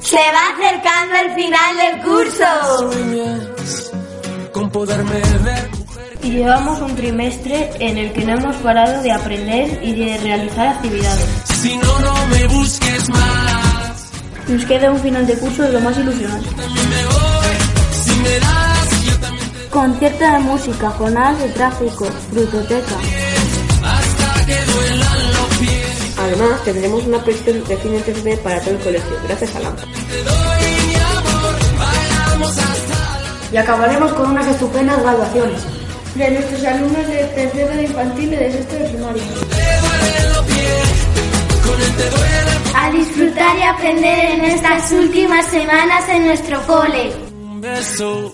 Se va acercando el final del curso. con poderme ver. Y llevamos un trimestre en el que no hemos parado de aprender y de realizar actividades. Si no, no me busques más. Nos queda un final de curso de lo más ilusionante. Si Concierto de música, jornadas de tráfico, frutoteca. Además, tendremos una proyección de cine 3D para todo el colegio, gracias a LAMPA. Y acabaremos con unas estupendas graduaciones. de nuestros alumnos de tercero de infantil y de sexto de primaria. A disfrutar y aprender en estas últimas semanas en nuestro cole. Un beso